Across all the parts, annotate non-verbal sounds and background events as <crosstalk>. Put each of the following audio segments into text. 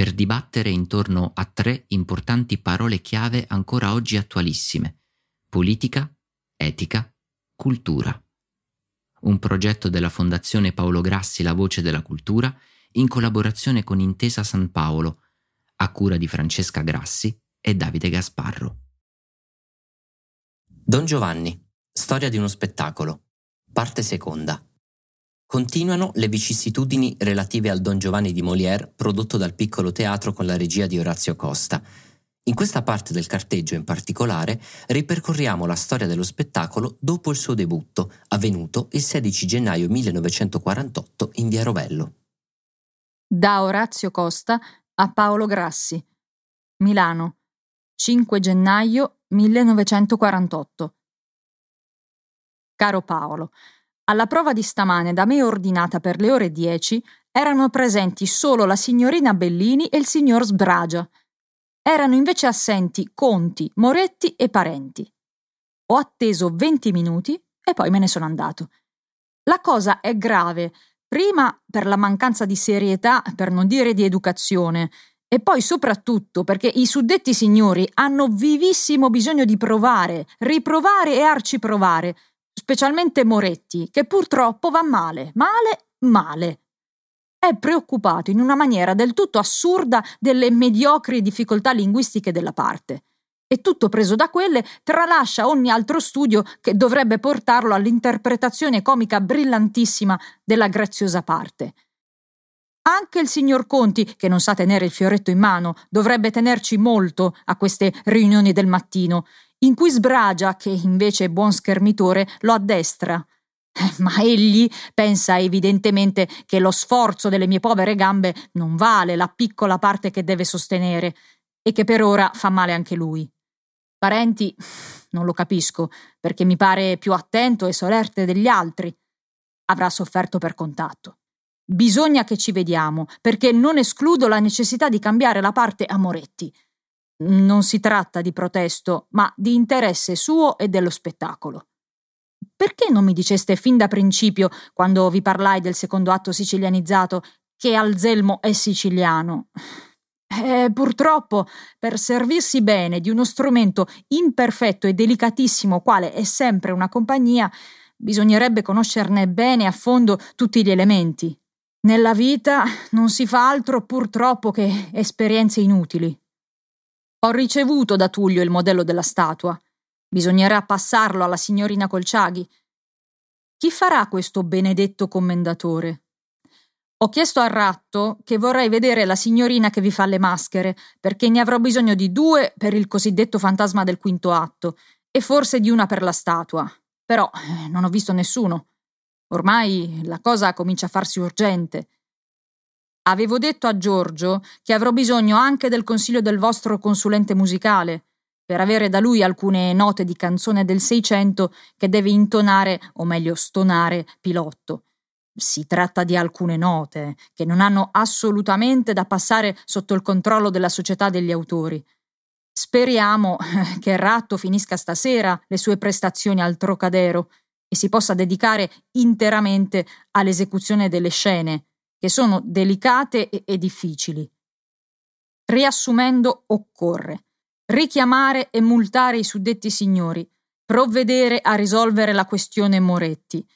per dibattere intorno a tre importanti parole chiave ancora oggi attualissime. Politica, etica, cultura. Un progetto della Fondazione Paolo Grassi La Voce della Cultura in collaborazione con Intesa San Paolo, a cura di Francesca Grassi e Davide Gasparro. Don Giovanni, storia di uno spettacolo, parte seconda. Continuano le vicissitudini relative al Don Giovanni di Molière prodotto dal piccolo teatro con la regia di Orazio Costa. In questa parte del carteggio in particolare ripercorriamo la storia dello spettacolo dopo il suo debutto, avvenuto il 16 gennaio 1948 in Via Rovello. Da Orazio Costa a Paolo Grassi. Milano, 5 gennaio 1948. Caro Paolo, alla prova di stamane da me ordinata per le ore 10 erano presenti solo la signorina Bellini e il signor Sbragia. Erano invece assenti Conti, Moretti e parenti. Ho atteso 20 minuti e poi me ne sono andato. La cosa è grave, prima per la mancanza di serietà, per non dire di educazione, e poi soprattutto perché i suddetti signori hanno vivissimo bisogno di provare, riprovare e arciprovare, specialmente Moretti, che purtroppo va male, male, male. È preoccupato in una maniera del tutto assurda delle mediocri difficoltà linguistiche della parte. E tutto preso da quelle, tralascia ogni altro studio che dovrebbe portarlo all'interpretazione comica brillantissima della graziosa parte. Anche il signor Conti, che non sa tenere il fioretto in mano, dovrebbe tenerci molto a queste riunioni del mattino in cui sbragia, che invece è buon schermitore, lo addestra. Eh, ma egli pensa evidentemente che lo sforzo delle mie povere gambe non vale la piccola parte che deve sostenere e che per ora fa male anche lui. Parenti non lo capisco, perché mi pare più attento e solerte degli altri. Avrà sofferto per contatto. Bisogna che ci vediamo, perché non escludo la necessità di cambiare la parte a Moretti. Non si tratta di protesto, ma di interesse suo e dello spettacolo. Perché non mi diceste fin da principio, quando vi parlai del secondo atto sicilianizzato, che Alzelmo è siciliano? Eh, purtroppo, per servirsi bene di uno strumento imperfetto e delicatissimo quale è sempre una compagnia, bisognerebbe conoscerne bene a fondo tutti gli elementi. Nella vita non si fa altro purtroppo che esperienze inutili. Ho ricevuto da Tullio il modello della statua. Bisognerà passarlo alla signorina Colciaghi. Chi farà questo benedetto commendatore? Ho chiesto al ratto che vorrei vedere la signorina che vi fa le maschere, perché ne avrò bisogno di due per il cosiddetto fantasma del quinto atto e forse di una per la statua. Però eh, non ho visto nessuno. Ormai la cosa comincia a farsi urgente. Avevo detto a Giorgio che avrò bisogno anche del consiglio del vostro consulente musicale, per avere da lui alcune note di canzone del Seicento che deve intonare, o meglio stonare, Pilotto. Si tratta di alcune note che non hanno assolutamente da passare sotto il controllo della società degli autori. Speriamo <laughs> che Ratto finisca stasera le sue prestazioni al Trocadero e si possa dedicare interamente all'esecuzione delle scene che sono delicate e, e difficili. Riassumendo, occorre richiamare e multare i suddetti signori, provvedere a risolvere la questione Moretti,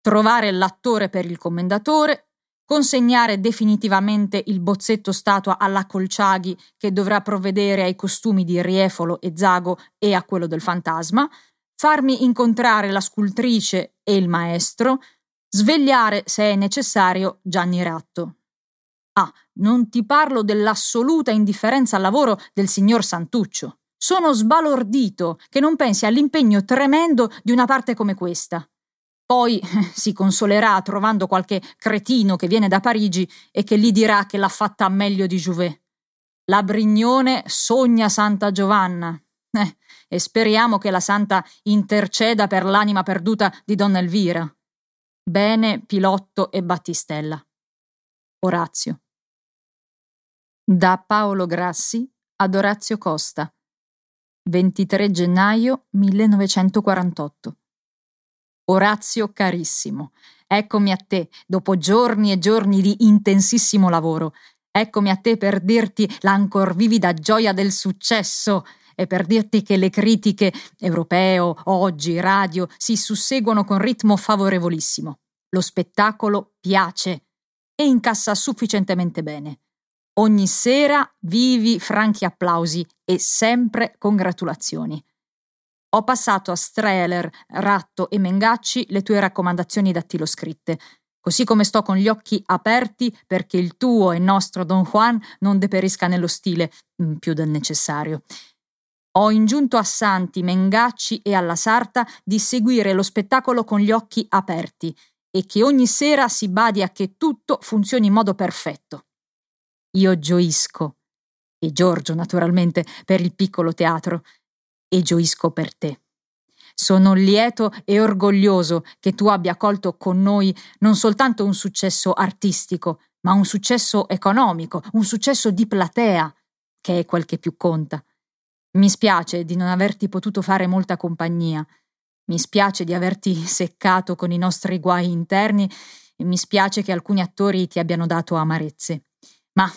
trovare l'attore per il commendatore, consegnare definitivamente il bozzetto statua alla Colciaghi che dovrà provvedere ai costumi di Riefolo e Zago e a quello del fantasma, farmi incontrare la scultrice e il maestro, svegliare, se è necessario, Gianni Ratto. Ah, non ti parlo dell'assoluta indifferenza al lavoro del signor Santuccio. Sono sbalordito che non pensi all'impegno tremendo di una parte come questa. Poi <laughs> si consolerà trovando qualche cretino che viene da Parigi e che gli dirà che l'ha fatta meglio di Jouvet. La Brignone sogna Santa Giovanna. Eh, e speriamo che la santa interceda per l'anima perduta di Donna Elvira. Bene Pilotto e Battistella. Orazio. Da Paolo Grassi ad Orazio Costa. 23 gennaio 1948. Orazio carissimo, eccomi a te dopo giorni e giorni di intensissimo lavoro. Eccomi a te per dirti l'ancor vivida gioia del successo e per dirti che le critiche europeo, oggi, radio si susseguono con ritmo favorevolissimo. Lo spettacolo piace e incassa sufficientemente bene. Ogni sera vivi franchi applausi e sempre congratulazioni. Ho passato a Streller, Ratto e Mengacci le tue raccomandazioni dattiloscritte, così come sto con gli occhi aperti perché il tuo e nostro Don Juan non deperisca nello stile, mm, più del necessario. Ho ingiunto a Santi, Mengacci e alla Sarta di seguire lo spettacolo con gli occhi aperti e che ogni sera si badi a che tutto funzioni in modo perfetto. Io gioisco, e Giorgio naturalmente, per il piccolo teatro, e gioisco per te. Sono lieto e orgoglioso che tu abbia colto con noi non soltanto un successo artistico, ma un successo economico, un successo di platea, che è quel che più conta. Mi spiace di non averti potuto fare molta compagnia. Mi spiace di averti <laughs> seccato con i nostri guai interni e mi spiace che alcuni attori ti abbiano dato amarezze. Ma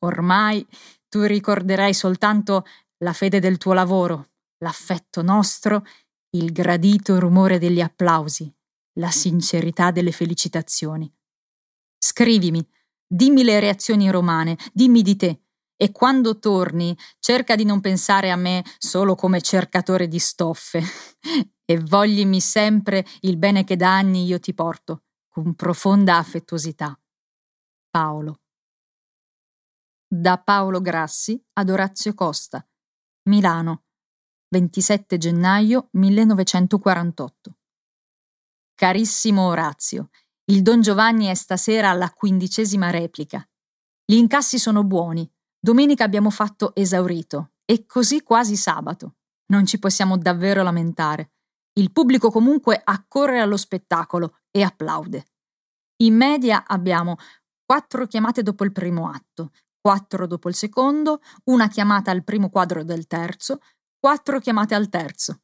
ormai tu ricorderai soltanto la fede del tuo lavoro, l'affetto nostro, il gradito rumore degli applausi, la sincerità delle felicitazioni. Scrivimi, dimmi le reazioni romane, dimmi di te, e quando torni cerca di non pensare a me solo come cercatore di stoffe e voglimi sempre il bene che da anni io ti porto, con profonda affettuosità. Paolo. Da Paolo Grassi ad Orazio Costa. Milano, 27 gennaio 1948. Carissimo Orazio, il Don Giovanni è stasera alla quindicesima replica. Gli incassi sono buoni. Domenica abbiamo fatto esaurito e così quasi sabato. Non ci possiamo davvero lamentare. Il pubblico comunque accorre allo spettacolo e applaude. In media abbiamo quattro chiamate dopo il primo atto, quattro dopo il secondo, una chiamata al primo quadro del terzo, quattro chiamate al terzo.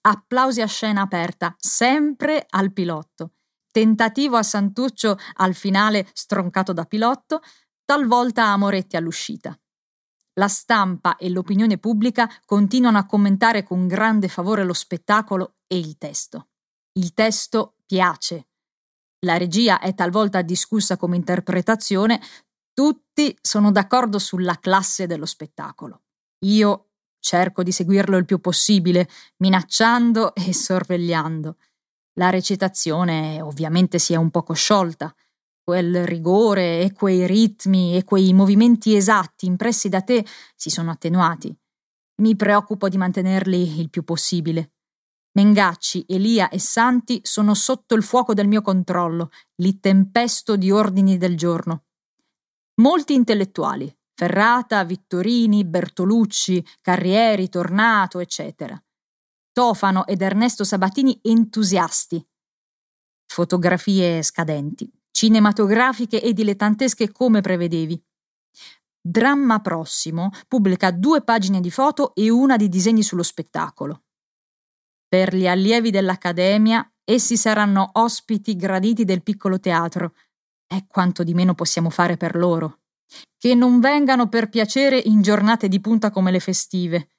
Applausi a scena aperta, sempre al pilotto. Tentativo a Santuccio al finale stroncato da pilotto, talvolta a Moretti all'uscita. La stampa e l'opinione pubblica continuano a commentare con grande favore lo spettacolo e il testo. Il testo piace. La regia è talvolta discussa come interpretazione, tutti sono d'accordo sulla classe dello spettacolo. Io cerco di seguirlo il più possibile, minacciando e sorvegliando. La recitazione ovviamente si è un poco sciolta. Quel rigore e quei ritmi e quei movimenti esatti impressi da te si sono attenuati. Mi preoccupo di mantenerli il più possibile. Mengacci, Elia e Santi sono sotto il fuoco del mio controllo, li tempesto di ordini del giorno. Molti intellettuali, Ferrata, Vittorini, Bertolucci, Carrieri, Tornato, eccetera. Tofano ed Ernesto Sabatini entusiasti. Fotografie scadenti, cinematografiche e dilettantesche come prevedevi. Dramma Prossimo pubblica due pagine di foto e una di disegni sullo spettacolo. Per gli allievi dell'Accademia, essi saranno ospiti graditi del piccolo teatro, è quanto di meno possiamo fare per loro. Che non vengano per piacere in giornate di punta come le festive.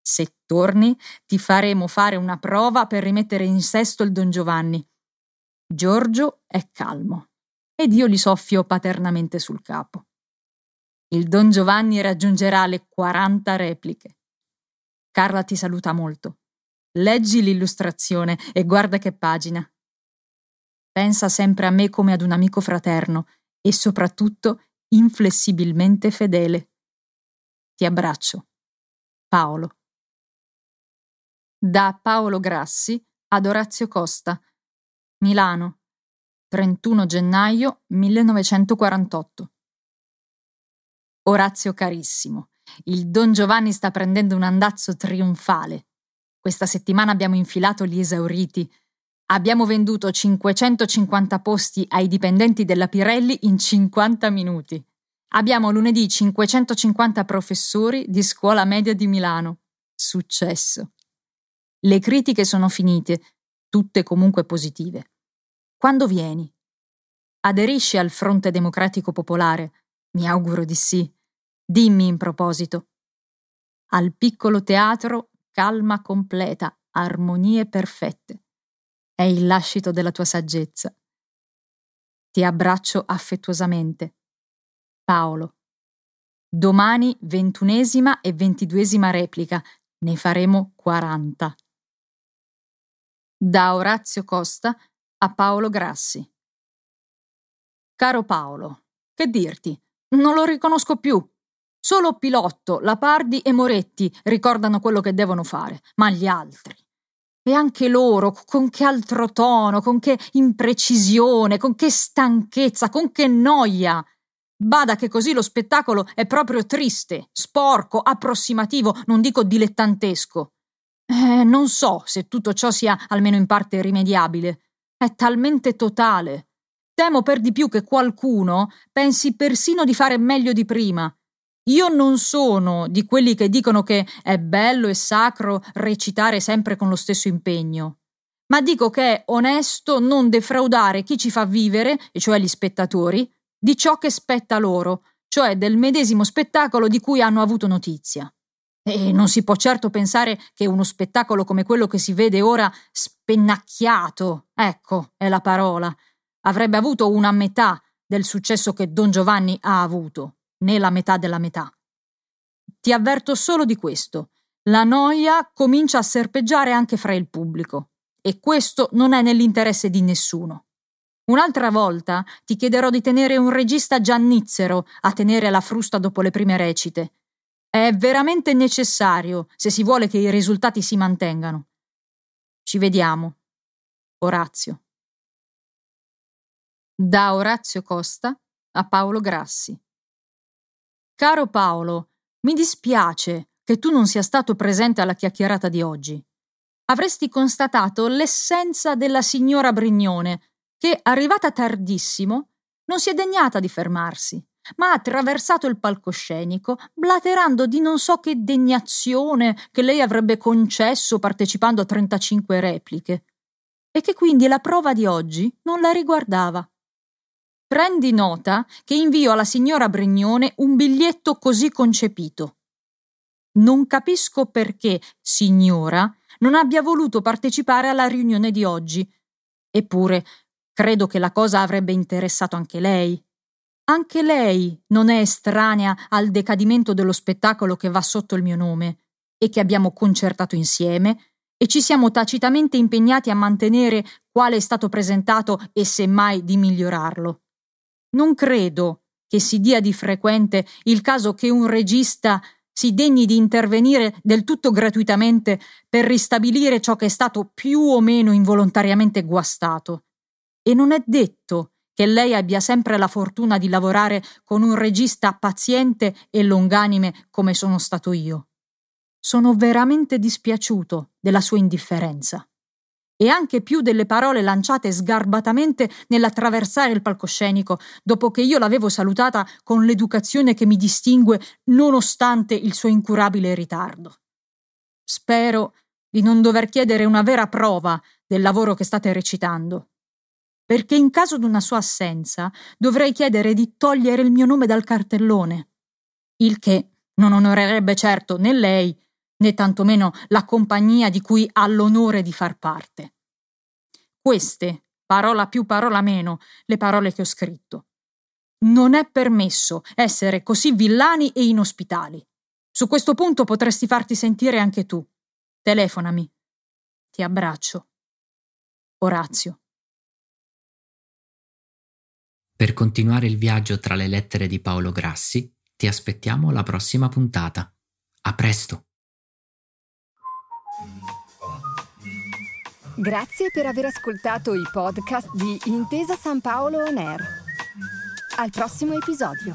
Se torni, ti faremo fare una prova per rimettere in sesto il Don Giovanni. Giorgio è calmo. ed io gli soffio paternamente sul capo. Il Don Giovanni raggiungerà le 40 repliche. Carla ti saluta molto. Leggi l'illustrazione e guarda che pagina. Pensa sempre a me come ad un amico fraterno e soprattutto inflessibilmente fedele. Ti abbraccio. Paolo. Da Paolo Grassi ad Orazio Costa. Milano. 31 gennaio 1948. Orazio carissimo, il Don Giovanni sta prendendo un andazzo trionfale. Questa settimana abbiamo infilato gli esauriti. Abbiamo venduto 550 posti ai dipendenti della Pirelli in 50 minuti. Abbiamo lunedì 550 professori di scuola media di Milano. Successo. Le critiche sono finite, tutte comunque positive. Quando vieni? Aderisci al Fronte Democratico Popolare? Mi auguro di sì. Dimmi in proposito. Al piccolo teatro calma completa, armonie perfette. È il lascito della tua saggezza. Ti abbraccio affettuosamente. Paolo. Domani ventunesima e ventiduesima replica, ne faremo quaranta. Da Orazio Costa a Paolo Grassi. Caro Paolo, che dirti? Non lo riconosco più. Solo Pilotto, Lapardi e Moretti ricordano quello che devono fare, ma gli altri. E anche loro, con che altro tono, con che imprecisione, con che stanchezza, con che noia. Bada che così lo spettacolo è proprio triste, sporco, approssimativo, non dico dilettantesco. Eh, non so se tutto ciò sia almeno in parte rimediabile. È talmente totale. Temo per di più che qualcuno pensi persino di fare meglio di prima io non sono di quelli che dicono che è bello e sacro recitare sempre con lo stesso impegno, ma dico che è onesto non defraudare chi ci fa vivere, e cioè gli spettatori, di ciò che spetta loro, cioè del medesimo spettacolo di cui hanno avuto notizia. E non si può certo pensare che uno spettacolo come quello che si vede ora spennacchiato, ecco è la parola, avrebbe avuto una metà del successo che Don Giovanni ha avuto né la metà della metà. Ti avverto solo di questo. La noia comincia a serpeggiare anche fra il pubblico e questo non è nell'interesse di nessuno. Un'altra volta ti chiederò di tenere un regista giannizzero a tenere la frusta dopo le prime recite. È veramente necessario se si vuole che i risultati si mantengano. Ci vediamo. Orazio. Da Orazio Costa a Paolo Grassi. Caro Paolo, mi dispiace che tu non sia stato presente alla chiacchierata di oggi. Avresti constatato l'essenza della signora Brignone, che, arrivata tardissimo, non si è degnata di fermarsi, ma ha attraversato il palcoscenico, blaterando di non so che degnazione che lei avrebbe concesso partecipando a 35 repliche, e che quindi la prova di oggi non la riguardava. Prendi nota che invio alla signora Brignone un biglietto così concepito. Non capisco perché, signora, non abbia voluto partecipare alla riunione di oggi. Eppure, credo che la cosa avrebbe interessato anche lei. Anche lei non è estranea al decadimento dello spettacolo che va sotto il mio nome e che abbiamo concertato insieme e ci siamo tacitamente impegnati a mantenere quale è stato presentato e semmai di migliorarlo. Non credo che si dia di frequente il caso che un regista si degni di intervenire del tutto gratuitamente per ristabilire ciò che è stato più o meno involontariamente guastato. E non è detto che lei abbia sempre la fortuna di lavorare con un regista paziente e longanime come sono stato io. Sono veramente dispiaciuto della sua indifferenza e anche più delle parole lanciate sgarbatamente nell'attraversare il palcoscenico, dopo che io l'avevo salutata con l'educazione che mi distingue nonostante il suo incurabile ritardo. Spero di non dover chiedere una vera prova del lavoro che state recitando, perché in caso di una sua assenza dovrei chiedere di togliere il mio nome dal cartellone, il che non onorerebbe certo né lei né tantomeno la compagnia di cui ha l'onore di far parte. Queste parola più parola meno, le parole che ho scritto. Non è permesso essere così villani e inospitali. Su questo punto potresti farti sentire anche tu. Telefonami. Ti abbraccio. Orazio. Per continuare il viaggio tra le lettere di Paolo Grassi, ti aspettiamo alla prossima puntata. A presto! Grazie per aver ascoltato i podcast di Intesa San Paolo On Air. Al prossimo episodio.